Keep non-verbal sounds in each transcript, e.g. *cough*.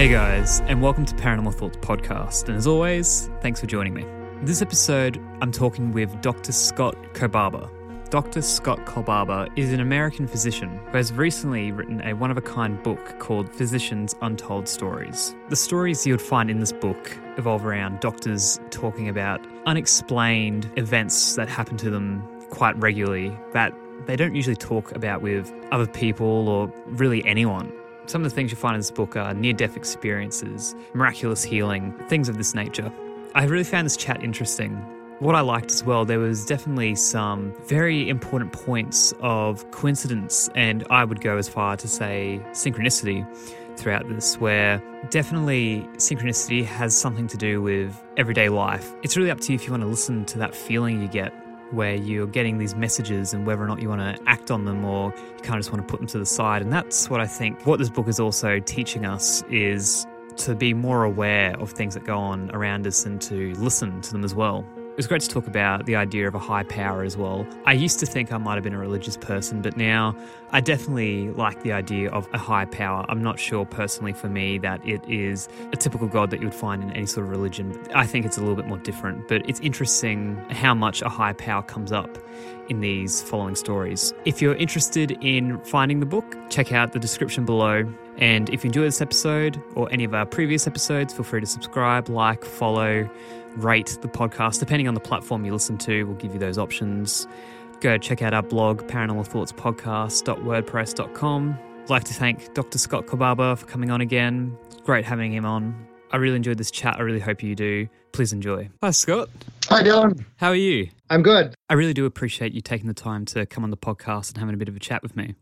Hey guys, and welcome to Paranormal Thoughts Podcast. And as always, thanks for joining me. In this episode, I'm talking with Dr. Scott Kolbaba. Dr. Scott Kolbaba is an American physician who has recently written a one of a kind book called Physicians Untold Stories. The stories you would find in this book evolve around doctors talking about unexplained events that happen to them quite regularly that they don't usually talk about with other people or really anyone. Some of the things you find in this book are near death experiences, miraculous healing, things of this nature. I really found this chat interesting. What I liked as well, there was definitely some very important points of coincidence, and I would go as far to say synchronicity throughout this, where definitely synchronicity has something to do with everyday life. It's really up to you if you want to listen to that feeling you get where you're getting these messages and whether or not you want to act on them or you kind of just want to put them to the side. And that's what I think what this book is also teaching us is to be more aware of things that go on around us and to listen to them as well. Was great to talk about the idea of a high power as well. I used to think I might have been a religious person, but now I definitely like the idea of a high power. I'm not sure personally for me that it is a typical God that you would find in any sort of religion. I think it's a little bit more different, but it's interesting how much a high power comes up in these following stories. If you're interested in finding the book, check out the description below. And if you enjoy this episode or any of our previous episodes, feel free to subscribe, like, follow, rate the podcast. Depending on the platform you listen to, we'll give you those options. Go check out our blog, paranormal paranormalthoughtspodcast.wordpress.com. I'd like to thank Dr. Scott Kolbaba for coming on again. It's great having him on. I really enjoyed this chat. I really hope you do. Please enjoy. Hi, Scott. Hi, Dylan. How are you? I'm good. I really do appreciate you taking the time to come on the podcast and having a bit of a chat with me.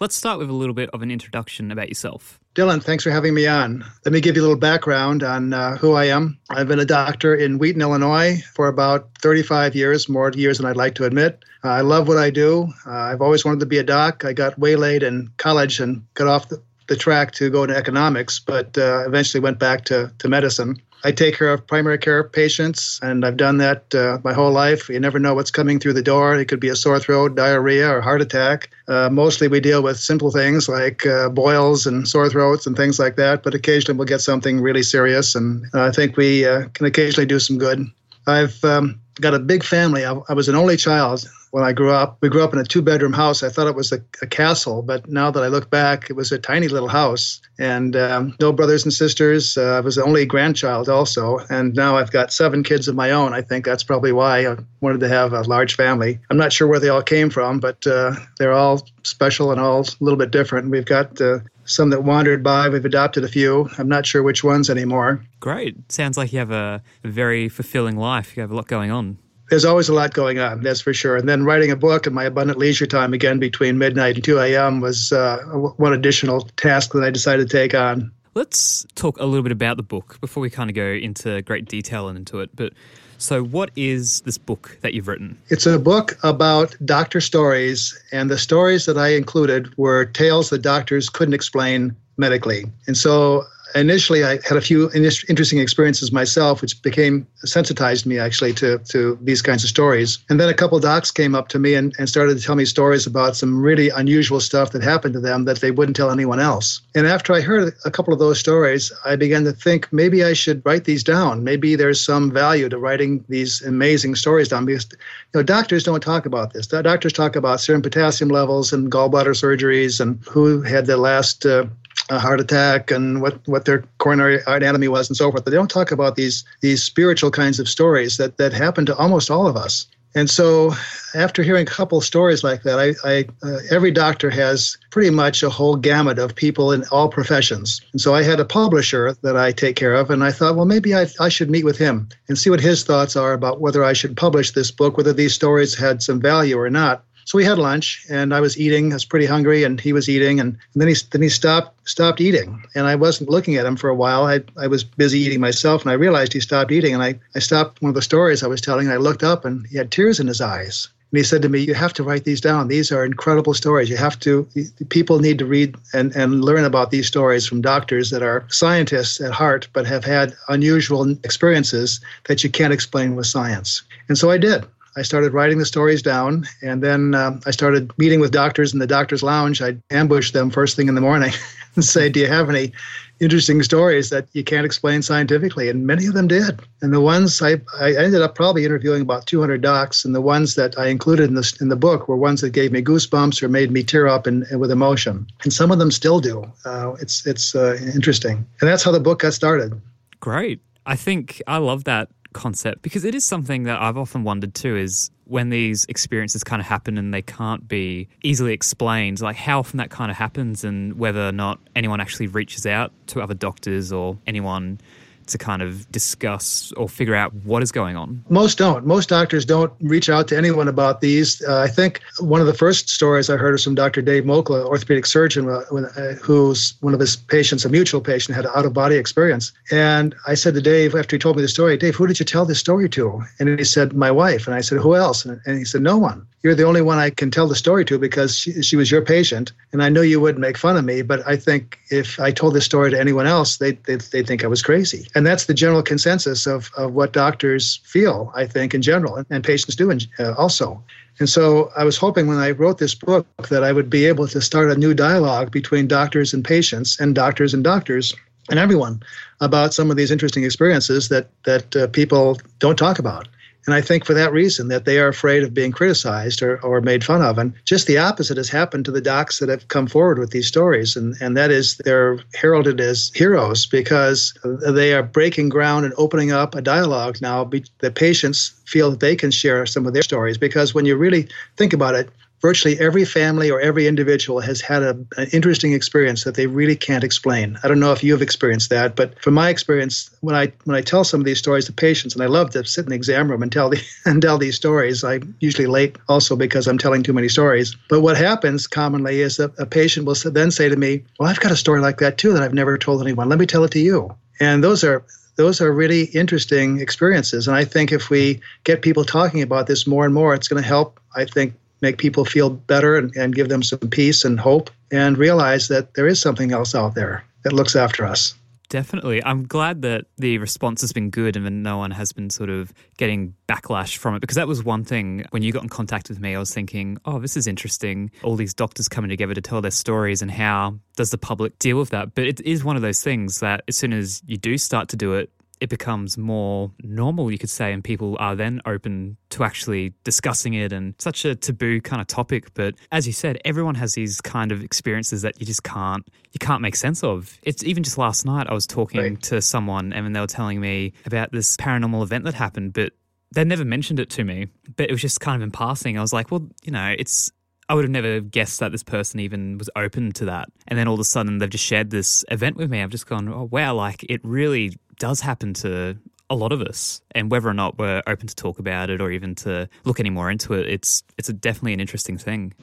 Let's start with a little bit of an introduction about yourself. Dylan, thanks for having me on. Let me give you a little background on uh, who I am. I've been a doctor in Wheaton, Illinois for about 35 years, more years than I'd like to admit. Uh, I love what I do. Uh, I've always wanted to be a doc. I got waylaid in college and got off the, the track to go into economics, but uh, eventually went back to, to medicine. I take care of primary care patients, and I've done that uh, my whole life. You never know what's coming through the door. It could be a sore throat, diarrhea, or heart attack. Uh, mostly we deal with simple things like uh, boils and sore throats and things like that, but occasionally we'll get something really serious, and I think we uh, can occasionally do some good. I've um, got a big family. I, I was an only child when I grew up. We grew up in a two bedroom house. I thought it was a, a, castle, but now that I look back, it was a tiny little house and um, no brothers and sisters. Uh, I was the only grandchild also. And now I've got seven kids of my own. I think that's probably why I wanted to have a large family. I'm not sure where they all came from, but uh, they're all special and all a little bit different. We've got uh, some that wandered by. We've adopted a few. I'm not sure which ones anymore. Great. Sounds like you have a, a very fulfilling life. You have a lot going on there's always a lot going on, that's for sure. And then writing a book in my abundant leisure time again between midnight and 2 a.m. was uh, one additional task that I decided to take on. Let's talk a little bit about the book before we kind of go into great detail and into it. But so, what is this book that you've written? It's a book about doctor stories, and the stories that I included were tales that doctors couldn't explain medically. And so initially I had a few interesting experiences myself, which became sensitized me actually to, to these kinds of stories. And then a couple docs came up to me and, and started to tell me stories about some really unusual stuff that happened to them that they wouldn't tell anyone else. And after I heard a couple of those stories, I began to think maybe I should write these down. Maybe there's some value to writing these amazing stories down because you know doctors don't talk about this. Doctors talk about serum potassium levels and gallbladder surgeries and who had the last uh, a heart attack and what, what their coronary anatomy was and so forth. But they don't talk about these these spiritual kinds of stories that that happen to almost all of us. And so, after hearing a couple stories like that, I, I uh, every doctor has pretty much a whole gamut of people in all professions. And so, I had a publisher that I take care of, and I thought, well, maybe I, I should meet with him and see what his thoughts are about whether I should publish this book, whether these stories had some value or not. So we had lunch, and I was eating. I was pretty hungry, and he was eating, and, and then he then he stopped stopped eating, and I wasn't looking at him for a while. I I was busy eating myself, and I realized he stopped eating, and I I stopped one of the stories I was telling, and I looked up, and he had tears in his eyes. And he said to me, "You have to write these down. These are incredible stories. You have to. People need to read and and learn about these stories from doctors that are scientists at heart, but have had unusual experiences that you can't explain with science." And so I did. I started writing the stories down, and then um, I started meeting with doctors in the doctor's lounge. I'd ambush them first thing in the morning *laughs* and say, "Do you have any interesting stories that you can't explain scientifically?" And many of them did. And the ones I, I ended up probably interviewing about 200 docs, and the ones that I included in the in the book were ones that gave me goosebumps or made me tear up and, with emotion. And some of them still do. Uh, it's it's uh, interesting, and that's how the book got started. Great. I think I love that concept because it is something that I've often wondered too is when these experiences kind of happen and they can't be easily explained, like how often that kind of happens and whether or not anyone actually reaches out to other doctors or anyone to kind of discuss or figure out what is going on? Most don't. Most doctors don't reach out to anyone about these. Uh, I think one of the first stories I heard was from Dr. Dave Mokla, orthopedic surgeon, uh, uh, who's one of his patients, a mutual patient, had an out of body experience. And I said to Dave, after he told me the story, Dave, who did you tell this story to? And he said, my wife. And I said, who else? And, and he said, no one you're the only one I can tell the story to because she, she, was your patient. And I know you wouldn't make fun of me, but I think if I told this story to anyone else, they, they, they think I was crazy. And that's the general consensus of, of what doctors feel, I think, in general, and, and patients do in, uh, also. And so I was hoping when I wrote this book that I would be able to start a new dialogue between doctors and patients and doctors and doctors and everyone about some of these interesting experiences that, that uh, people don't talk about. And I think for that reason, that they are afraid of being criticized or, or made fun of. And just the opposite has happened to the docs that have come forward with these stories. And, and that is they're heralded as heroes because they are breaking ground and opening up a dialogue now. Be, the patients feel that they can share some of their stories because when you really think about it, virtually every family or every individual has had a, an interesting experience that they really can't explain. I don't know if you've experienced that, but from my experience, when I when I tell some of these stories to patients, and I love to sit in the exam room and tell the, *laughs* and tell these stories. I'm usually late also because I'm telling too many stories. But what happens commonly is that a patient will then say to me, "Well, I've got a story like that too that I've never told anyone. Let me tell it to you." And those are those are really interesting experiences. And I think if we get people talking about this more and more, it's going to help, I think, make people feel better and, and give them some peace and hope and realize that there is something else out there that looks after us. Definitely. I'm glad that the response has been good and that no one has been sort of getting backlash from it because that was one thing when you got in contact with me. I was thinking, oh, this is interesting. All these doctors coming together to tell their stories and how does the public deal with that? But it is one of those things that as soon as you do start to do it, it becomes more normal, you could say, and people are then open to actually discussing it and such a taboo kind of topic. But as you said, everyone has these kind of experiences that you just can't you can't make sense of. It's even just last night I was talking right. to someone and they were telling me about this paranormal event that happened, but they never mentioned it to me. But it was just kind of in passing. I was like, well, you know, it's I would have never guessed that this person even was open to that. And then all of a sudden they've just shared this event with me. I've just gone, oh, wow, like it really does happen to a lot of us and whether or not we're open to talk about it or even to look any more into it it's it's definitely an interesting thing.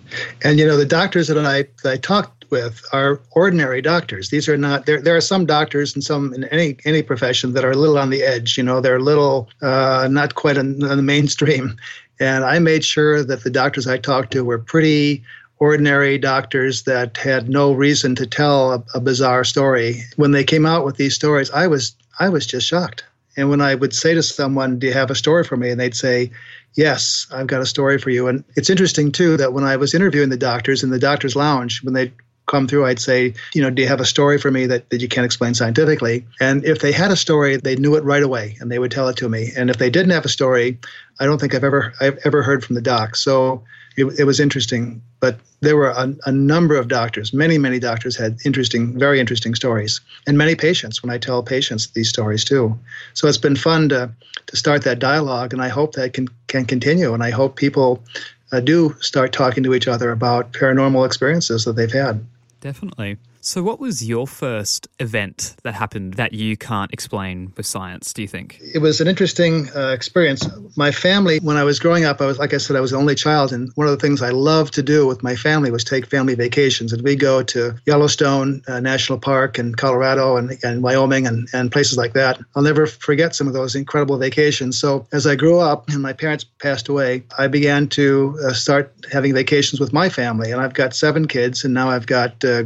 And you know the doctors that i that i talked with are ordinary doctors. These are not there there are some doctors and some in any any profession that are a little on the edge you know they're a little uh, not quite on, on the mainstream. And i made sure that the doctors i talked to were pretty ordinary doctors that had no reason to tell a, a bizarre story. When they came out with these stories, I was I was just shocked. And when I would say to someone, "Do you have a story for me?" and they'd say, "Yes, I've got a story for you." And it's interesting too that when I was interviewing the doctors in the doctors' lounge, when they come through, I'd say, you know, do you have a story for me that, that you can't explain scientifically? And if they had a story, they knew it right away and they would tell it to me. And if they didn't have a story, I don't think I've ever I've ever heard from the doc. So it, it was interesting. But there were a, a, number of doctors, many, many doctors had interesting, very interesting stories, and many patients when I tell patients these stories too. So it's been fun to, to start that dialogue, and I hope that can, can continue. And I hope people uh, do start talking to each other about paranormal experiences that they've had. Definitely. So, what was your first event that happened that you can't explain with science, do you think? It was an interesting uh, experience. My family, when I was growing up, I was, like I said, I was the only child. And one of the things I loved to do with my family was take family vacations. And we go to Yellowstone uh, National Park in Colorado and, and Wyoming and, and places like that. I'll never forget some of those incredible vacations. So, as I grew up and my parents passed away, I began to uh, start having vacations with my family. And I've got seven kids, and now I've got uh,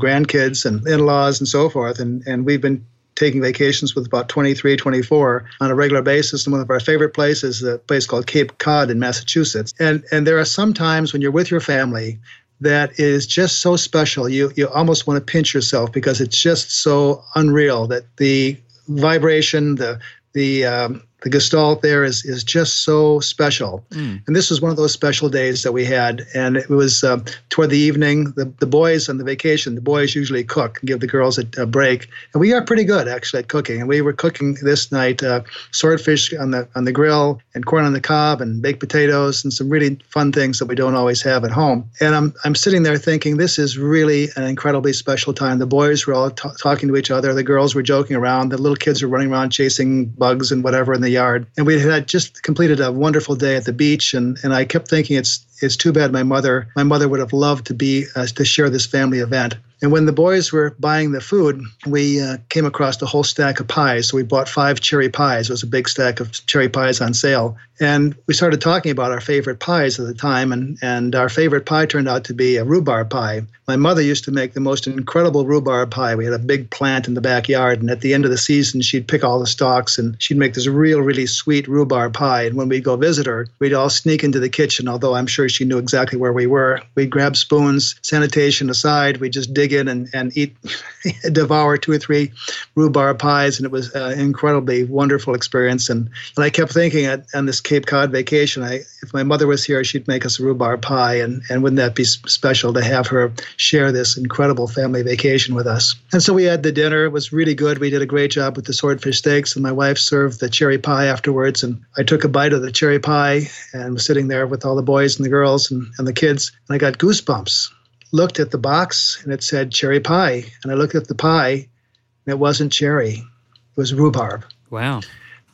and in-laws and so forth. And, and we've been taking vacations with about 23, 24 on a regular basis. And one of our favorite places is a place called Cape Cod in Massachusetts. And, and there are some times when you're with your family that is just so special. You, you almost want to pinch yourself because it's just so unreal that the vibration, the, the, um, the gestalt there is is just so special. Mm. And this was one of those special days that we had. And it was uh, toward the evening. The, the boys on the vacation, the boys usually cook and give the girls a, a, break. And we are pretty good actually at cooking. And we were cooking this night uh, swordfish on the on the grill and corn on the cob and baked potatoes and some really fun things that we don't always have at home. And I'm I'm sitting there thinking this is really an incredibly special time. The boys were all t- talking to each other. The girls were joking around. The little kids were running around chasing bugs and whatever in the yard. And we had just completed a wonderful day at the beach, and, and I kept thinking it's it's too bad my mother my mother would have loved to be uh, to share this family event. And when the boys were buying the food, we uh, came across a whole stack of pies. So we bought five cherry pies. It was a big stack of cherry pies on sale. And we started talking about our favorite pies at the time. And, and our favorite pie turned out to be a rhubarb pie. My mother used to make the most incredible rhubarb pie. We had a big plant in the backyard. And at the end of the season, she'd pick all the stalks and she'd make this real, really sweet rhubarb pie. And when we'd go visit her, we'd all sneak into the kitchen, although I'm sure she knew exactly where we were. We'd grab spoons, sanitation aside, we'd just dig in and, and eat, *laughs* devour two or three rhubarb pies. And it was an incredibly wonderful experience. And, and I kept thinking at, on this Cape Cod vacation, I, if my mother was here, she'd make us a rhubarb pie. And, and wouldn't that be special to have her share this incredible family vacation with us? And so we had the dinner. It was really good. We did a great job with the swordfish steaks. And my wife served the cherry pie afterwards. And I took a bite of the cherry pie and was sitting there with all the boys and the girls and, and the kids. And I got goosebumps looked at the box and it said cherry pie. And I looked at the pie and it wasn't cherry, it was rhubarb. Wow.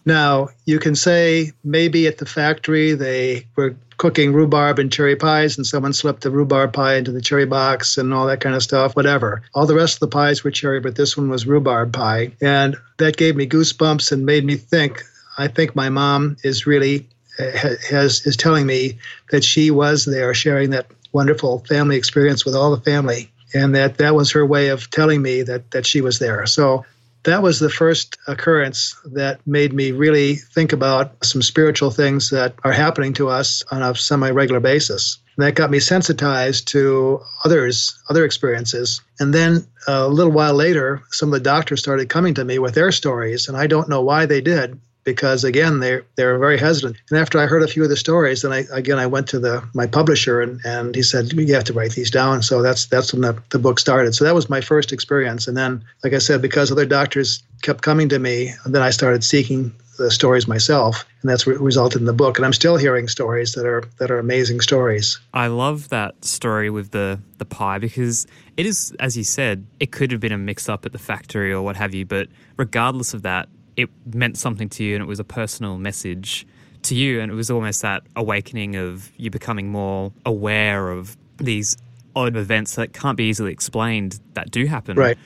Now, you can say maybe at the factory they were cooking rhubarb and cherry pies and someone slipped the rhubarb pie into the cherry box and all that kind of stuff, whatever. All the rest of the pies were cherry, but this one was rhubarb pie. And that gave me goosebumps and made me think I think my mom is really has is telling me that she was there sharing that wonderful family experience with all the family and that that was her way of telling me that that she was there. So that was the first occurrence that made me really think about some spiritual things that are happening to us on a semi-regular basis. That got me sensitized to others other experiences. And then a little while later some of the doctors started coming to me with their stories and i don't know why they did because again they're they're very hesitant. And after I heard a few of the stories, then I again I went to the my publisher and, and he said you have to write these down. So that's that's when the, the book started. So that was my first experience. And then like I said, because other doctors kept coming to me, then I started seeking the stories myself, and that's what resulted in the book. And I'm still hearing stories that are that are amazing stories. I love that story with the the pie because it is, as you said, it could have been a mix up at the factory or what have you. But regardless of that, it meant something to you and it was a personal message to you and it was almost that awakening of you becoming more aware of these odd events that can't be easily explained that do happen right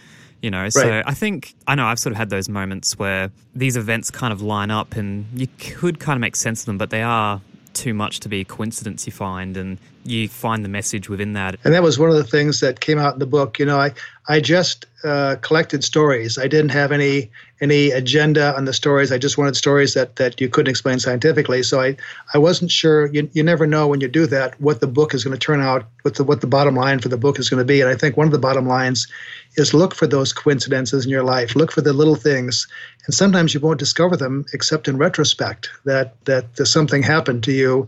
you know so i think i know i've sort of had those moments where these events kind of line up and you could kind of make sense of them but they are too much to be a coincidence, you find, and you find the message within that. And that was one of the things that came out in the book. You know, I, I just uh, collected stories. I didn't have any any agenda on the stories. I just wanted stories that, that you couldn't explain scientifically. So I, I wasn't sure. You, you never know when you do that what the book is going to turn out, what the what the bottom line for the book is going to be. And I think one of the bottom lines is look for those coincidences in your life. Look for the little things, and sometimes you won't discover them except in retrospect. That that something happened to you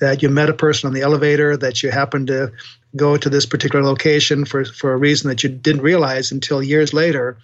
that you met a person on the elevator, that you happened to go to this particular location for, for a reason that you didn't realize until years later.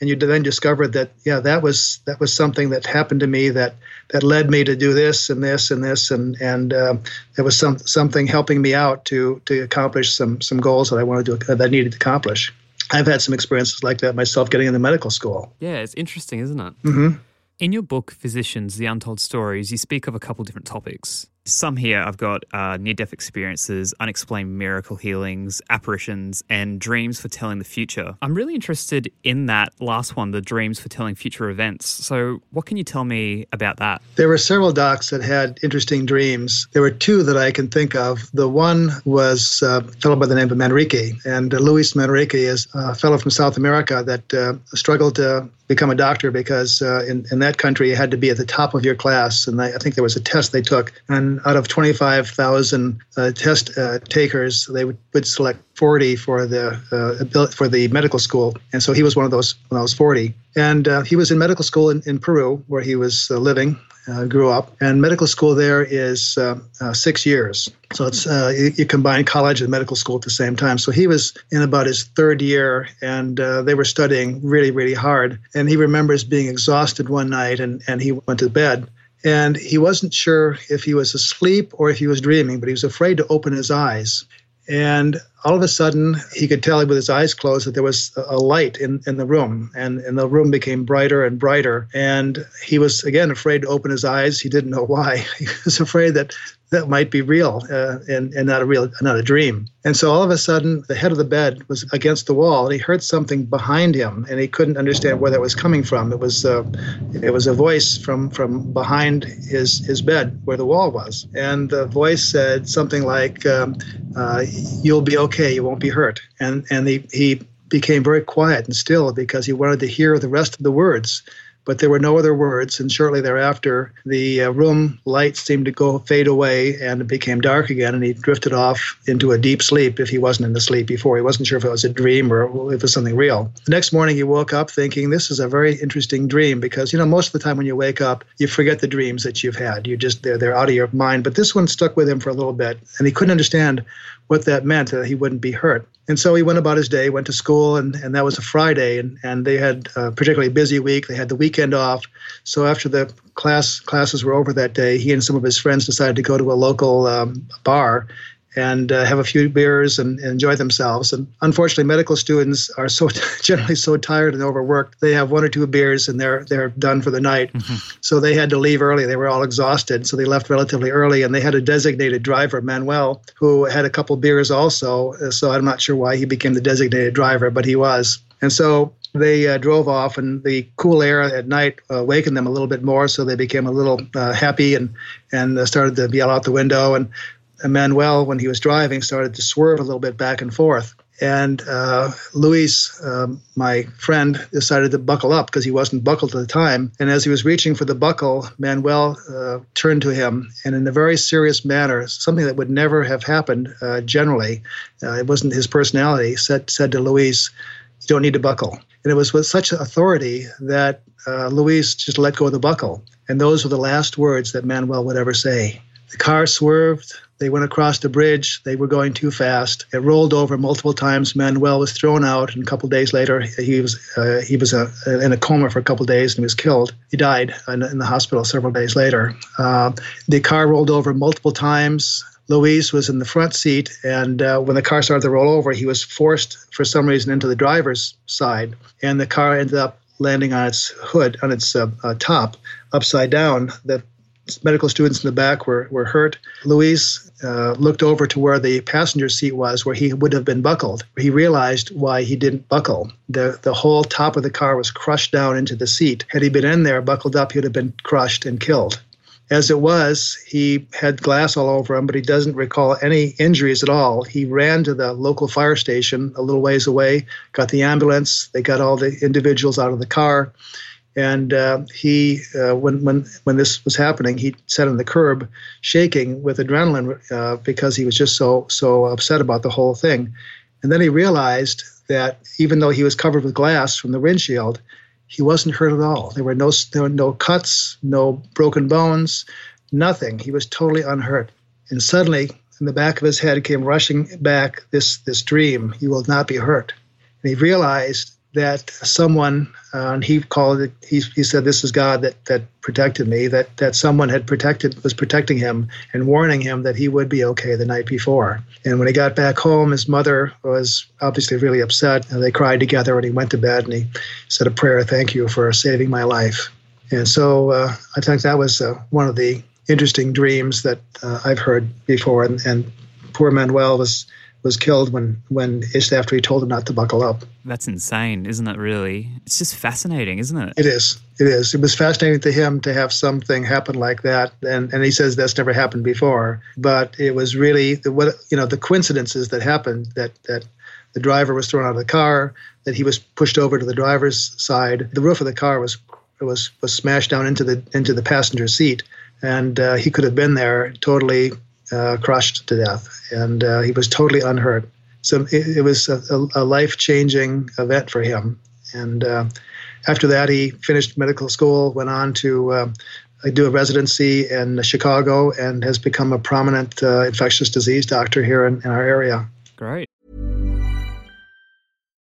And you then discovered that, yeah, that was that was something that happened to me that that led me to do this and this and this and and uh, there was some something helping me out to to accomplish some some goals that I wanted to that I needed to accomplish. I've had some experiences like that myself getting into medical school. Yeah, it's interesting, isn't it? Mm-hmm. In your book, Physicians, The Untold Stories, you speak of a couple different topics. Some here I've got uh, near death experiences, unexplained miracle healings, apparitions, and dreams for telling the future. I'm really interested in that last one, the dreams for telling future events. So, what can you tell me about that? There were several docs that had interesting dreams. There were two that I can think of. The one was a fellow by the name of Manrique, and uh, Luis Manrique is a fellow from South America that uh, struggled to become a doctor because uh, in, in that country you had to be at the top of your class. And I, I think there was a test they took. And out of 25,000 uh, test uh, takers, they would, would select 40 for the uh, for the medical school, and so he was one of those when I was 40. And uh, he was in medical school in, in Peru, where he was uh, living, uh, grew up. And medical school there is um, uh, six years, so it's uh, you, you, combine college and medical school at the same time. So he was in about his third year, and uh, they were studying really really hard. And he remembers being exhausted one night, and and he went to bed and he wasn't sure if he was asleep or if he was dreaming, but he was afraid to open his eyes. And all of a sudden, he could tell with his eyes closed that there was a light in, in the room, and, and the room became brighter and brighter. And he was, again, afraid to open his eyes. He didn't know why. *laughs* He was afraid that that might be real uh, and, and not a real not a dream. And so all of a sudden the head of the bed was against the wall and he heard something behind him and he couldn't understand where that was coming from. It was uh, it was a voice from from behind his his bed where the wall was. And the voice said something like um, uh, you'll be okay you won't be hurt. And and he, he became very quiet and still because he wanted to hear the rest of the words but there were no other words. And shortly thereafter, the uh, room lights seemed to go fade away and it became dark again. And he drifted off into a deep sleep if he wasn't in the sleep before. He wasn't sure if it was a dream or if it was something real. The next morning, he woke up thinking, This is a very interesting dream because, you know, most of the time when you wake up, you forget the dreams that you've had. You just, they're, they're out of your mind. But this one stuck with him for a little bit and he couldn't understand what that meant that he wouldn't be hurt. And so he went about his day, went to school, and, and that was a Friday, and, and they had a particularly busy week. They had the weekend off. So after the class classes were over that day, he and some of his friends decided to go to a local um, bar and uh, have a few beers and, and, enjoy themselves. And unfortunately, medical students are so *laughs* generally so tired and overworked. They have one or two beers and they're they're done for the night. Mm-hmm. So they had to leave early. They were all exhausted, so they left relatively early. And they had a designated driver, Manuel, who had a couple beers also. So I'm not sure why he became the designated driver, but he was. And so they uh, drove off, and the cool air at night uh, awakened them a little bit more, so they became a little uh, happy and and uh, started to yell out the window. And Manuel, when he was driving, started to swerve a little bit back and forth. And uh, Luis, um, my friend, decided to buckle up because he wasn't buckled at the time. And as he was reaching for the buckle, Manuel uh, turned to him and, in a very serious manner, something that would never have happened uh, generally, uh, it wasn't his personality, said, said to Luis, You don't need to buckle. And it was with such authority that uh, Luis just let go of the buckle. And those were the last words that Manuel would ever say. The car swerved. They went across the bridge. They were going too fast. It rolled over multiple times. Manuel was thrown out, and a couple days later, he was uh, he was uh, in a coma for a couple days and he was killed. He died in, in the hospital several days later. Uh, the car rolled over multiple times. Luis was in the front seat, and uh, when the car started to roll over, he was forced for some reason into the driver's side, and the car ended up landing on its hood, on its uh, uh, top, upside down. The medical students in the back were, were hurt. Luis uh, looked over to where the passenger seat was, where he would have been buckled. He realized why he didn't buckle. The, the whole top of the car was crushed down into the seat. Had he been in there, buckled up, he would have been crushed and killed. As it was, he had glass all over him, but he doesn't recall any injuries at all. He ran to the local fire station a little ways away, got the ambulance, they got all the individuals out of the car. And uh, he, uh, when when when this was happening, he sat on the curb, shaking with adrenaline uh, because he was just so so upset about the whole thing. And then he realized that even though he was covered with glass from the windshield, he wasn't hurt at all. There were no there were no cuts, no broken bones, nothing. He was totally unhurt. And suddenly, in the back of his head came rushing back this this dream: "You will not be hurt." And he realized that someone, uh, and he called it, he, he said, this is God that, that protected me, that, that someone had protected, was protecting him and warning him that he would be okay the night before. And when he got back home, his mother was obviously really upset and they cried together and he went to bed and he said a prayer, thank you for saving my life. And so uh, I think that was uh, one of the interesting dreams that uh, I've heard before. And, and poor Manuel was was killed when when after he told him not to buckle up. That's insane, isn't it? Really, it's just fascinating, isn't it? It is. It is. It was fascinating to him to have something happen like that, and and he says that's never happened before. But it was really the what you know the coincidences that happened that that the driver was thrown out of the car, that he was pushed over to the driver's side. The roof of the car was was was smashed down into the into the passenger seat, and uh, he could have been there totally uh, crushed to death, and uh, he was totally unhurt. So it, it was a, a life changing event for him. And uh, after that, he finished medical school, went on to uh, do a residency in Chicago, and has become a prominent uh, infectious disease doctor here in, in our area. Great.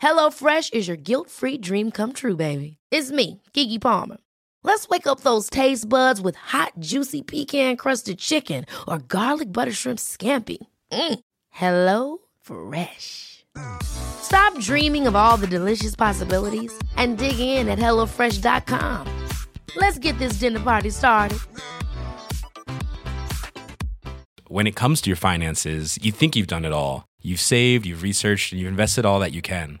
HelloFresh is your guilt free dream come true, baby. It's me, Keke Palmer. Let's wake up those taste buds with hot, juicy pecan crusted chicken or garlic butter shrimp scampi. Mm. Hello Fresh. Stop dreaming of all the delicious possibilities and dig in at HelloFresh.com. Let's get this dinner party started. When it comes to your finances, you think you've done it all. You've saved, you've researched, and you've invested all that you can.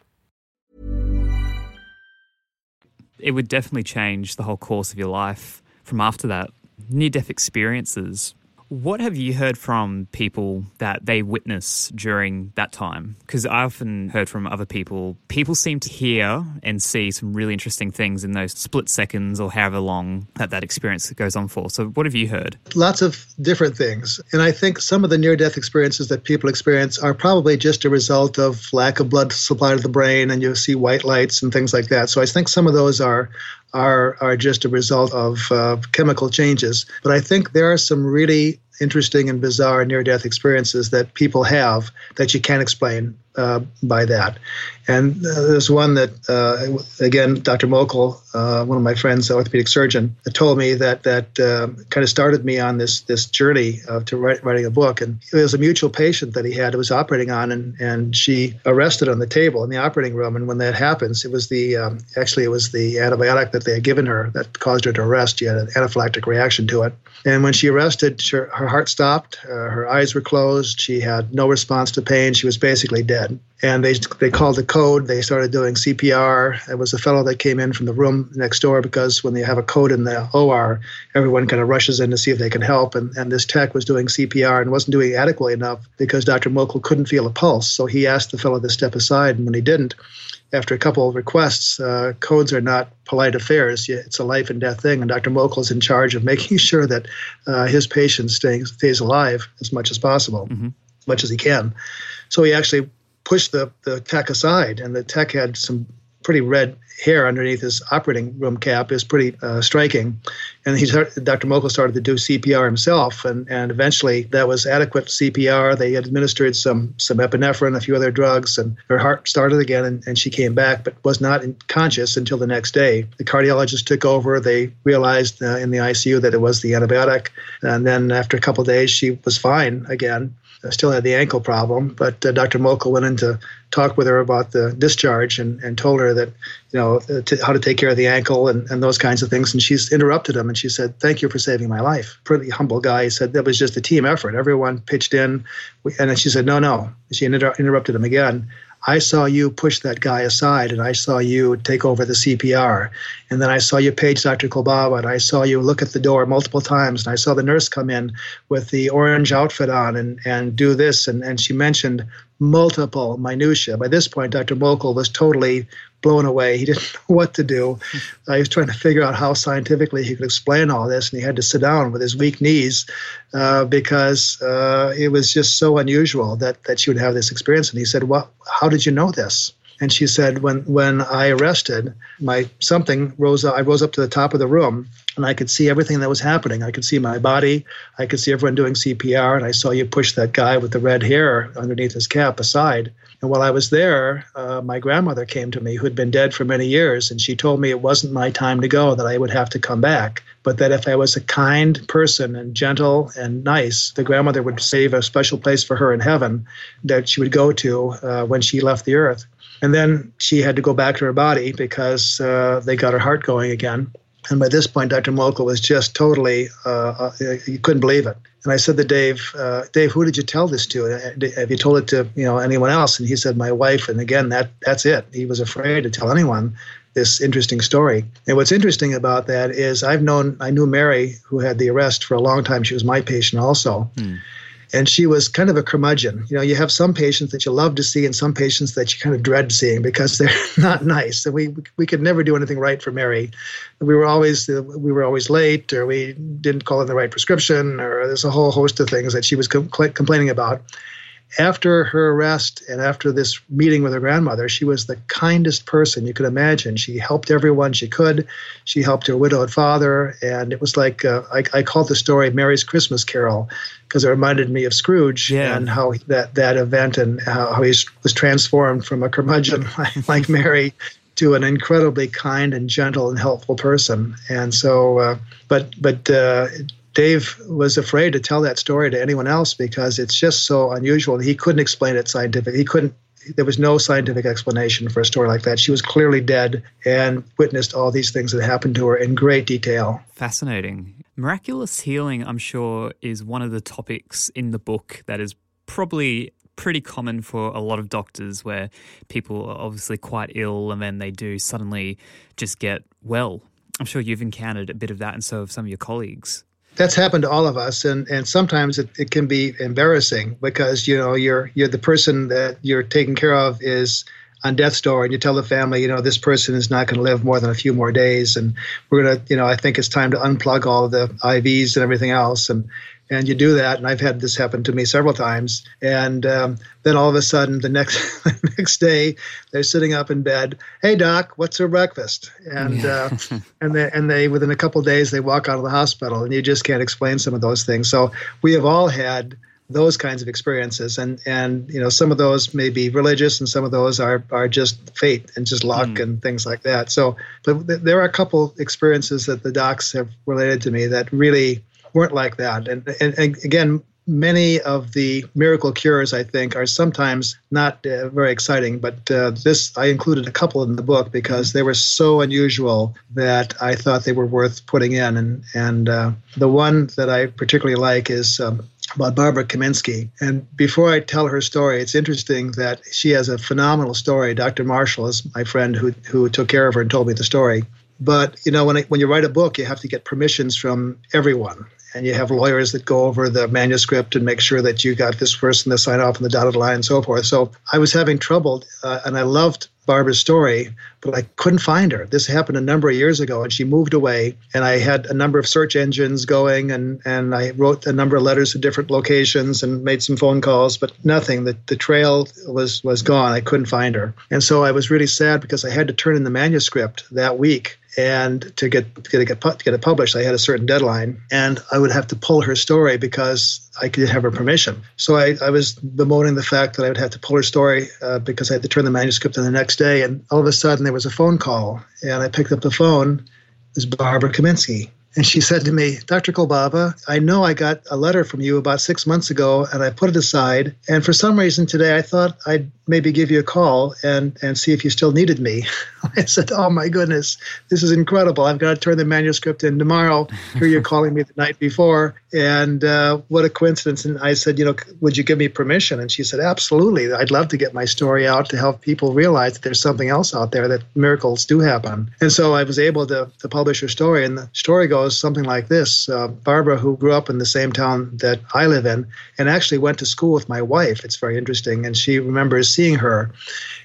It would definitely change the whole course of your life from after that. Near death experiences what have you heard from people that they witness during that time? Because I often heard from other people, people seem to hear and see some really interesting things in those split seconds or however long that that experience goes on for. So, what have you heard? Lots of different things. And I think some of the near death experiences that people experience are probably just a result of lack of blood supply to the brain, and you see white lights and things like that. So, I think some of those are are are just a result of uh, chemical changes. But I think there are some really interesting and bizarre near death experiences that people have that you can't explain. uh, by that. And uh, there's one that, uh, again, Dr. Mokel, uh, one of my friends, the orthopedic surgeon, told me that that um, kind of started me on this this journey to write, writing a book. And it was a mutual patient that he had who was operating on, and, and she arrested on the table in the operating room. And when that happens, it was the um, actually it was the antibiotic that they had given her that caused her to arrest. She had an anaphylactic reaction to it. And when she arrested, her, her heart stopped, uh, her eyes were closed, she had no response to pain, she was basically dead. And they they called the code. They started doing CPR. It was a fellow that came in from the room next door because when they have a code in the OR, everyone kind of rushes in to see if they can help. And, and this tech was doing CPR and wasn't doing adequately enough because Dr. Mokel couldn't feel a pulse. So he asked the fellow to step aside. And when he didn't, after a couple of requests, uh, codes are not polite affairs. It's a life and death thing, and Dr. Mokel is in charge of *laughs* making sure that uh, his patient stays, stays alive as much as possible, mm-hmm. as much as he can. So he actually pushed the, the tech aside, and the tech had some pretty red hair underneath his operating room cap is pretty uh, striking. And he started, Dr. Mokel started to do CPR himself, and, and eventually that was adequate CPR. They administered some some epinephrine, a few other drugs, and her heart started again, and, and she came back, but was not conscious until the next day. The cardiologist took over. They realized uh, in the ICU that it was the antibiotic, and then after a couple days, she was fine again. Still had the ankle problem, but uh, Dr. Mokel went in to talk with her about the discharge and, and told her that, you know, uh, how to take care of the ankle and, and those kinds of things. And she's interrupted him and she said, Thank you for saving my life. Pretty humble guy. He said, That was just a team effort. Everyone pitched in. And then she said, No, no. She inter- interrupted him again. I saw you push that guy aside and I saw you take over the CPR. And then I saw you page Dr. Kolbaba and I saw you look at the door multiple times. And I saw the nurse come in with the orange outfit on and, and do this. And, and she mentioned multiple minutia. By this point, Dr. Mokel was totally blown away. He didn't *laughs* know what to do. Uh, he was trying to figure out how scientifically he could explain all this, and he had to sit down with his weak knees uh, because uh, it was just so unusual that that she would have this experience. And he said, "Well, how did you know this?" And she said, "When when I arrested, my something rose. I rose up to the top of the room, and I could see everything that was happening. I could see my body. I could see everyone doing CPR, and I saw you push that guy with the red hair underneath his cap aside." And while I was there, uh, my grandmother came to me, who had been dead for many years, and she told me it wasn't my time to go, that I would have to come back, but that if I was a kind person and gentle and nice, the grandmother would save a special place for her in heaven that she would go to uh, when she left the earth. And then she had to go back to her body because uh, they got her heart going again. And by this point, Dr. Mokel was just totally, uh, uh, you couldn't believe it. And I said to Dave, uh, Dave, who did you tell this to? Have you told it to you know anyone else? And he said, my wife. And again, that that's it. He was afraid to tell anyone this interesting story. And what's interesting about that is I've known, I knew Mary, who had the arrest for a long time. She was my patient also. Hmm and she was kind of a curmudgeon. You know, you have some patients that you love to see and some patients that you kind of dread seeing because *laughs* they're not nice. And we we could never do anything right for Mary. We were always uh, we were always late, or we didn't call in the right prescription, or there's a whole host of things that she was compl- complaining about after her arrest and after this meeting with her grandmother, she was the kindest person you could imagine. She helped everyone she could. She helped her widowed father, and it was like uh, I, I called the story Mary's Christmas Carol because it reminded me of Scrooge yeah. and how that that event and how, how he was transformed from a curmudgeon *laughs* like Mary to an incredibly kind and gentle and helpful person. And so, uh, but but uh, Dave was afraid to tell that story to anyone else because it's just so unusual. And he couldn't explain it scientifically. He couldn't. There was no scientific explanation for a story like that. She was clearly dead and witnessed all these things that happened to her in great detail. Fascinating. Miraculous healing, I'm sure, is one of the topics in the book that is probably pretty common for a lot of doctors where people are obviously quite ill and then they do suddenly just get well. I'm sure you've encountered a bit of that, and so have some of your colleagues that's happened to all of us and and sometimes it, it can be embarrassing because you know you're you're the person that you're taking care of is on death's door and you tell the family you know this person is not going to live more than a few more days and we're going to you know i think it's time to unplug all the ivs and everything else and and you do that and i've had this happen to me several times. And um, then all of a sudden the next *laughs* the next day they're sitting up in bed hey doc what's for breakfast? And uh, *laughs* and they and they within a couple days they walk out of the hospital and you just can't explain some of those things. So we have all had those kinds of experiences and and you know some of those may be religious and some of those are are just fate and just luck mm. and things like that. So but th- there are a couple experiences that the docs have related to me that really weren't like that and, and, and again many of the miracle cures, I think, are sometimes not uh, very exciting. But uh, this, I included a couple in the book because they were so unusual that I thought they were worth putting in. And and uh, the one that I particularly like is. Um, about Barbara Kaminsky. And before I tell her story, it's interesting that she has a phenomenal story. Dr. Marshall is my friend who, who took care of her and told me the story. But you know, when I, when you write a book, you have to get permissions from everyone, and you have lawyers that go over the manuscript and make sure that you got this person to sign off on the dotted line and so forth. So I was having trouble, uh, and I loved Barbara's story, but I couldn't find her. This happened a number of years ago, and she moved away. And I had a number of search engines going, and, and I wrote a number of letters to different locations and made some phone calls, but nothing. The, the trail was was gone. I couldn't find her, and so I was really sad because I had to turn in the manuscript that week and to get to get, to get it published, I had a certain deadline, and I would have to pull her story because I could have her permission. So I, I was bemoaning the fact that I would have to pull her story uh, because I had to turn the manuscript in the next day. And all of a sudden, there was a phone call, and I picked up the phone. It was Barbara Kaminsky, and she said to me, Dr. Kolbaba, I know I got a letter from you about six months ago and I put it aside. And for some reason today, I thought I'd maybe give you a call and, and see if you still needed me. *laughs* I said, Oh my goodness, this is incredible. I've got to turn the manuscript in tomorrow. Here you're *laughs* calling me the night before. And uh, what a coincidence. And I said, You know, would you give me permission? And she said, Absolutely. I'd love to get my story out to help people realize that there's something else out there, that miracles do happen. And so I was able to, to publish her story. And the story goes, something like this uh, Barbara, who grew up in the same town that I live in, and actually went to school with my wife. It's very interesting. And she remembers seeing her.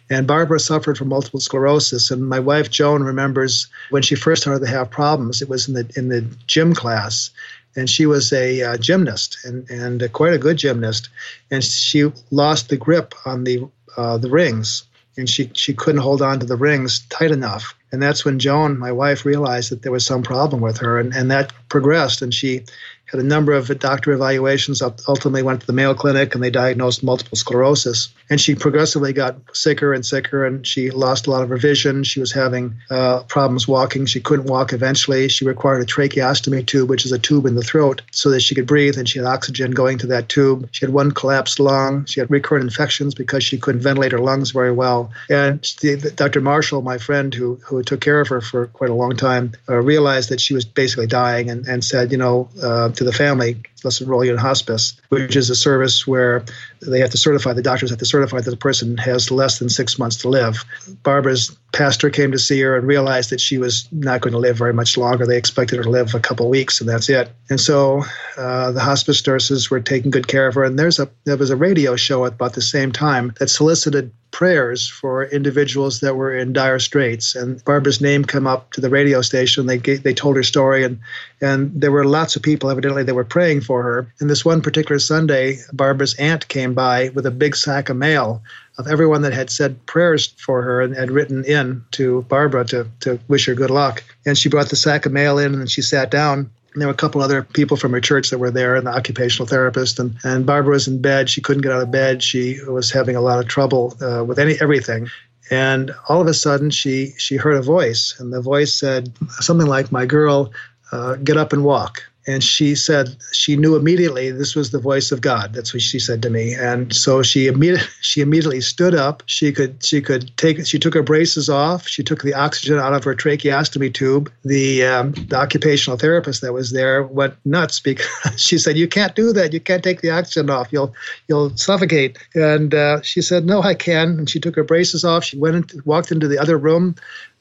And Barbara suffered from multiple sclerosis. And my wife, Joan, remembers when she first started to have problems, it was in the, in the gym class and she was a uh, gymnast and, and uh, quite a good gymnast. And she lost the grip on the uh, the rings, and she she couldn't hold on to the rings tight enough. And that's when Joan, my wife, realized that there was some problem with her, and, and that progressed. And she had a number of doctor evaluations. Ultimately, went to the Mayo Clinic, and they diagnosed multiple sclerosis. And she progressively got sicker and sicker, and she lost a lot of her vision. She was having uh, problems walking. She couldn't walk eventually. She required a tracheostomy tube, which is a tube in the throat, so that she could breathe, and she had oxygen going to that tube. She had one collapsed lung. She had recurrent infections because she couldn't ventilate her lungs very well. And the, the, Dr. Marshall, my friend who, who took care of her for quite a long time, uh, realized that she was basically dying and, and said, you know, uh, to the family, let's enroll you in hospice, which is a service where they have to certify, the doctors have to certify that the person has less than six months to live. Barbara's pastor came to see her and realized that she was not going to live very much longer. They expected her to live a couple weeks, and that's it. And so uh, the hospice nurses were taking good care of her. And there's a there was a radio show at about the same time that solicited prayers for individuals that were in dire straits. And Barbara's name came up to the radio station. They they told her story, and and there were lots of people evidently that were praying for her. And this one particular Sunday, Barbara's aunt came by with a big sack of mail of everyone that had said prayers for her and had written in to Barbara to to wish her good luck. And she brought the sack of mail in, and she sat down and there were a couple other people from her church that were there, and the occupational therapist. And, and Barbara was in bed. She couldn't get out of bed. She was having a lot of trouble uh, with any everything. And all of a sudden, she she heard a voice, and the voice said something like, "My girl, uh, get up and walk." And she said she knew immediately this was the voice of God. That's what she said to me. And so she immediately *laughs* she immediately stood up. She could she could take she took her braces off. She took the oxygen out of her tracheostomy tube. The, um, the occupational therapist that was there went nuts because *laughs* she said you can't do that. You can't take the oxygen off. You'll you'll suffocate. And uh, she said no, I can. And she took her braces off. She went into, walked into the other room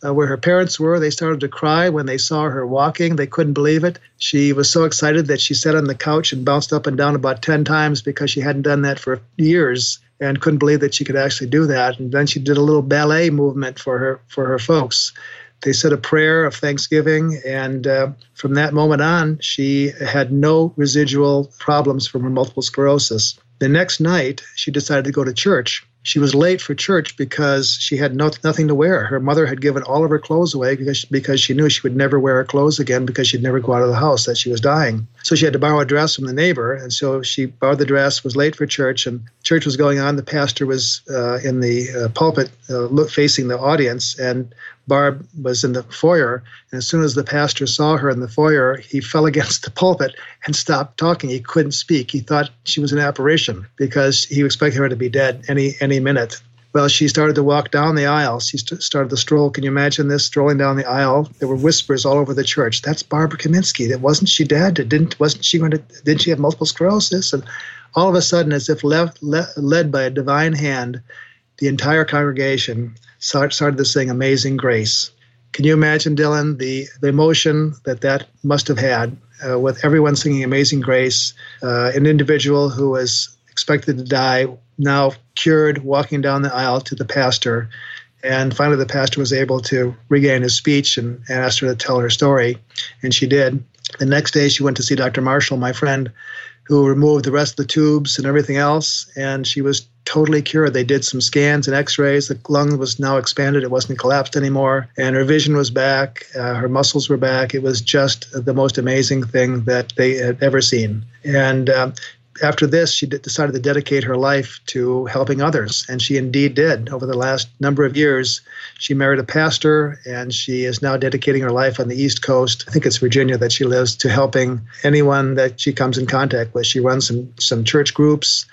uh, where her parents were. They started to cry when they saw her walking. They couldn't believe it. She was so excited that she sat on the couch and bounced up and down about 10 times because she hadn't done that for years and couldn't believe that she could actually do that. And then she did a little ballet movement for her for her folks. They said a prayer of thanksgiving, and uh, from that moment on, she had no residual problems from her multiple sclerosis. The next night, she decided to go to church she was late for church because she had no, nothing to wear. Her mother had given all of her clothes away because, because she knew she would never wear her clothes again because she'd never go out of the house, that she was dying. So she had to borrow a dress from the neighbor. And so she borrowed the dress, was late for church, and church was going on. The pastor was uh, in the uh, pulpit uh, look, facing the audience, and Barb was in the foyer, and as soon as the pastor saw her in the foyer, he fell against the pulpit and stopped talking. He couldn't speak. He thought she was an apparition because he expected her to be dead any any minute. Well, she started to walk down the aisle. She st- started to stroll. Can you imagine this? Strolling down the aisle. There were whispers all over the church. That's Barbara Kaminsky. That wasn't she dead? Didn't wasn't she going to? Didn't she have multiple sclerosis? And all of a sudden, as if left, le- led by a divine hand, the entire congregation started to sing Amazing Grace. Can you imagine, Dylan, the, the emotion that that must have had uh, with everyone singing Amazing Grace, uh, an individual who was expected to die, now cured, walking down the aisle to the pastor. And finally, the pastor was able to regain his speech and, and asked her to tell her story, and she did. The next day, she went to see Dr. Marshall, my friend, who removed the rest of the tubes and everything else, and she was totally cured. They did some scans and X-rays. The lung was now expanded; it wasn't collapsed anymore, and her vision was back. Uh, her muscles were back. It was just the most amazing thing that they had ever seen. And um, after this, she decided to dedicate her life to helping others, and she indeed did. Over the last number of years, she married a pastor, and she is now dedicating her life on the East Coast. I think it's Virginia that she lives to helping anyone that she comes in contact with. She runs some some church groups.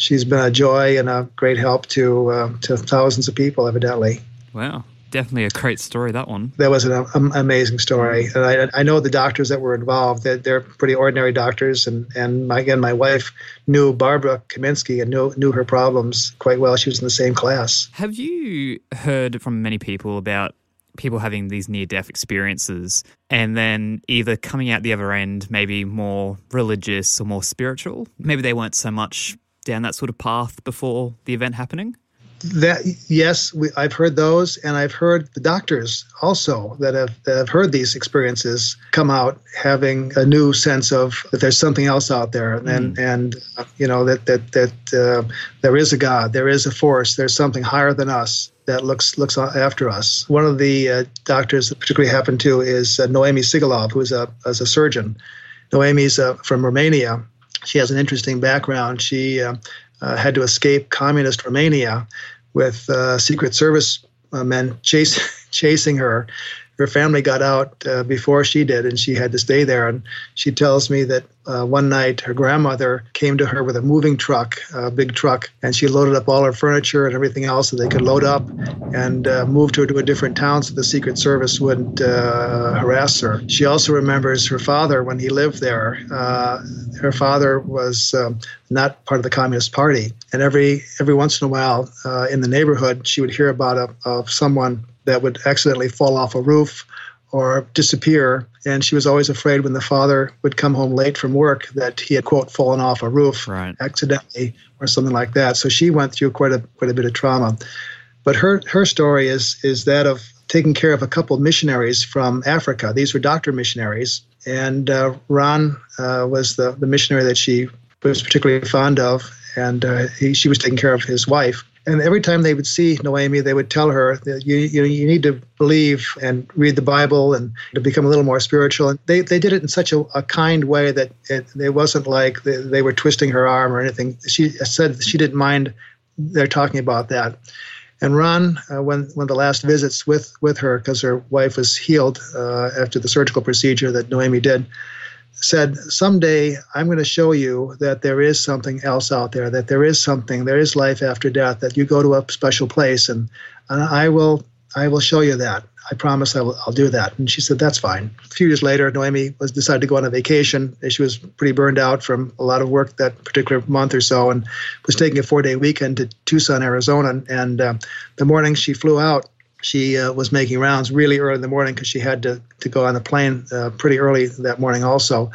She's been a joy and a great help to uh, to thousands of people, evidently. Wow definitely a great story. That one. That was an um, amazing story, and I, I, know the doctors that were involved. They're, they're pretty ordinary doctors, and and my, again, my wife knew Barbara Kaminsky and knew knew her problems quite well. She was in the same class. Have you heard from many people about? People having these near death experiences and then either coming out the other end, maybe more religious or more spiritual. Maybe they weren't so much down that sort of path before the event happening that yes, we, I've heard those, and I've heard the doctors also that have, that have heard these experiences come out having a new sense of that there's something else out there, mm. and and uh, you know that that that uh, there is a God, there is a force, there's something higher than us that looks looks after us. One of the uh, doctors that particularly happened to is uh, Noemi Sigalov, who is a as a surgeon. Noemi's uh, from Romania. She has an interesting background. She uh, uh, had to escape communist Romania with uh, Secret Service uh, men chase, *laughs* chasing her. Her family got out uh, before she did, and she had to stay there. And she tells me that uh, one night her grandmother came to her with a moving truck, a big truck, and she loaded up all her furniture and everything else that they could load up and uh, moved her to a different town so the Secret Service wouldn't uh, harass her. She also remembers her father when he lived there. Uh, her father was um, not part of the Communist Party, and every every once in a while uh, in the neighborhood, she would hear about a, of someone that would accidentally fall off a roof or disappear. And she was always afraid when the father would come home late from work that he had, quote, fallen off a roof right. accidentally or something like that. So she went through quite a, quite a bit of trauma. But her, her story is, is that of taking care of a couple of missionaries from Africa. These were doctor missionaries. And uh, Ron uh, was the, the missionary that she was particularly fond of. And uh, he, she was taking care of his wife. And every time they would see Noemi, they would tell her that you, you, you need to believe and read the Bible and to become a little more spiritual. And they, they did it in such a, a kind way that it, it wasn't like they, they were twisting her arm or anything. She said she didn't mind they're talking about that. And Ron, uh, when when the last visits with with her, because her wife was healed uh, after the surgical procedure that Noemi did, said, Someday I'm going to show you that there is something else out there, that there is something, there is life after death, that you go to a special place and, and I will I will show you that. I promise I will, I'll do that. And she said, That's fine. A few years later, Noemi was decided to go on a vacation. She was pretty burned out from a lot of work that particular month or so and was taking a four day weekend to Tucson, Arizona. And uh, the morning she flew out, she uh, was making rounds really early in the morning because she had to, to go on the plane uh, pretty early that morning also.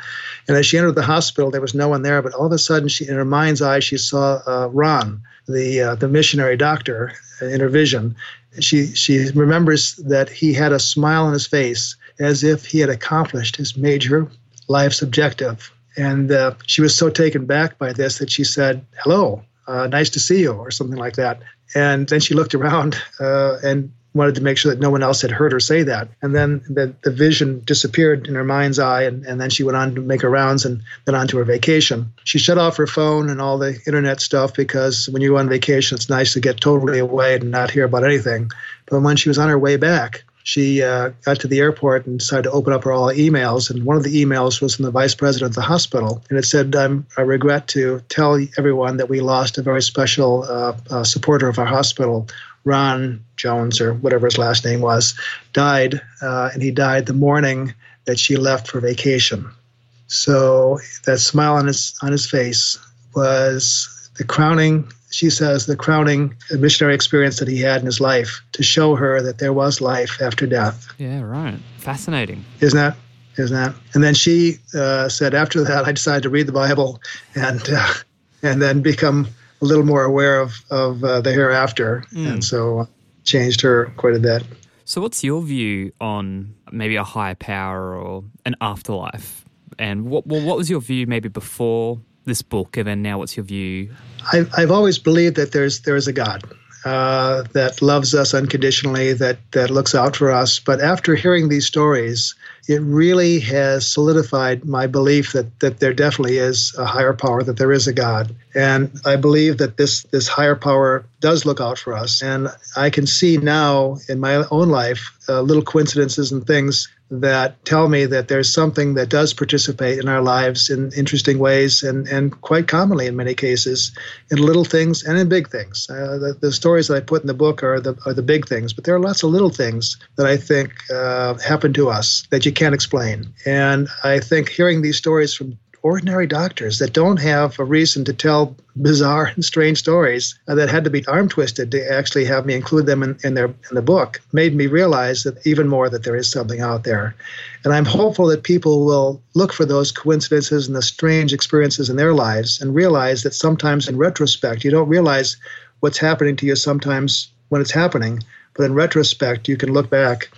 And as she entered the hospital, there was no one there, but all of a sudden, she, in her mind's eye, she saw uh, Ron, the uh, the missionary doctor, uh, in her vision. She she remembers that he had a smile on his face as if he had accomplished his major life's objective. And uh, she was so taken back by this that she said, "Hello, nice to see you, or something like that. And then she looked around and wanted to make sure that no one else had heard her say that. And then the, the vision disappeared in her mind's eye, and, and then she went on to make her rounds and then on to her vacation. She shut off her phone and all the internet stuff because when you go on vacation, it's nice to get totally away and not hear about anything. But when she was on her way back, she uh, got to the airport and decided to open up her all emails. And one of the emails was from the vice president of the hospital. And it said, I'm, I regret to tell everyone that we lost a very special uh, uh, supporter of our hospital, Ron Jones, or whatever his last name was, died. Uh, and he died the morning that she left for vacation. So that smile on his, on his face was the crowning she says, the crowning missionary experience that he had in his life to show her that there was life after death. Yeah, right. Fascinating. Isn't that? Isn't that? And then she uh, said, after that, I decided to read the Bible and uh, and then become a little more aware of of uh, the hereafter, mm. and so changed her quite a bit. So, what's your view on maybe a higher power or an afterlife? And what well, what was your view maybe before this book, and then now what's your view? I've, I've always believed that there's there is a God uh, that loves us unconditionally, that that looks out for us. But after hearing these stories, it really has solidified my belief that that there definitely is a higher power, that there is a God, and I believe that this this higher power does look out for us. And I can see now in my own life uh, little coincidences and things that tell me that there's something that does participate in our lives in interesting ways and, and quite commonly in many cases in little things and in big things. Uh, the, the, stories that I put in the book are the, are the big things, but there are lots of little things that I think uh, happen to us that you can't explain. And I think hearing these stories from ordinary doctors that don't have a reason to tell bizarre and strange stories uh, that had to be arm twisted to actually have me include them in, in their in the book made me realize that even more that there is something out there. And i'm hopeful that people will look for those coincidences and the strange experiences in their lives and realize that sometimes in retrospect you don't realize what's happening to you sometimes when it's happening but in retrospect you can look back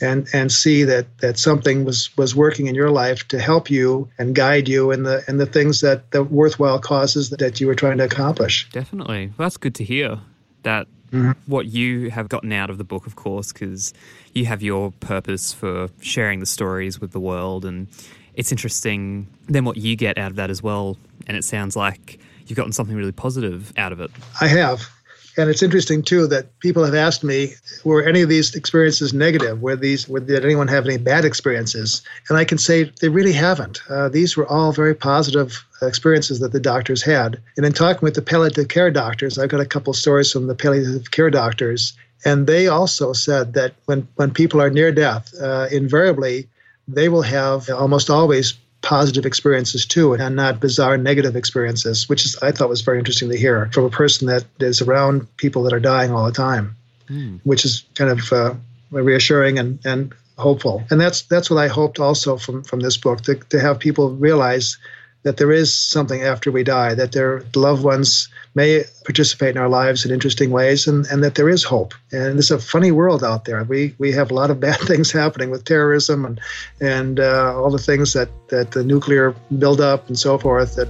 and and see that that something was was working in your life to help you and guide you in the in the things that the worthwhile causes that, you were trying to accomplish. Definitely, well, that's good to hear. That mm-hmm. what you have gotten out of the book, of course, because you have your purpose for sharing the stories with the world, and it's interesting then what you get out of that as well. And it sounds like you've gotten something really positive out of it. I have. And it's interesting too that people have asked me, were any of these experiences negative? Were these, were, did anyone have any bad experiences? And I can say they really haven't. Uh, these were all very positive experiences that the doctors had. And in talking with the palliative care doctors, I've got a couple stories from the palliative care doctors, and they also said that when when people are near death, uh, invariably they will have almost always positive experiences too and not bizarre negative experiences which is i thought was very interesting to hear from a person that is around people that are dying all the time mm. which is kind of uh, reassuring and, and hopeful and that's that's what i hoped also from from this book to, to have people realize that there is something after we die, that their loved ones may participate in our lives in interesting ways, and, and that there is hope. And it's a funny world out there. We we have a lot of *laughs* bad things happening with terrorism and and uh, all the things that, that the nuclear buildup and so forth. That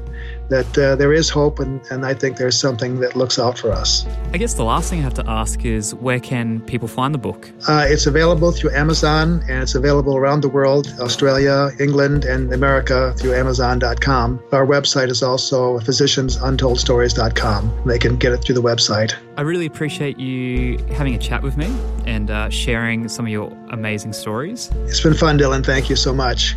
that uh, there is hope, and, and I think there's something that looks out for us. I guess the last thing I have to ask is where can people find the book? Uh, it's available through Amazon, and it's available around the world Australia, England, and America through Amazon.com. Our website is also physiciansuntoldstories.com. They can get it through the website. I really appreciate you having a chat with me and uh, sharing some of your amazing stories. It's been fun, Dylan. Thank you so much.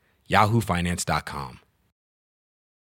yahoofinance.com.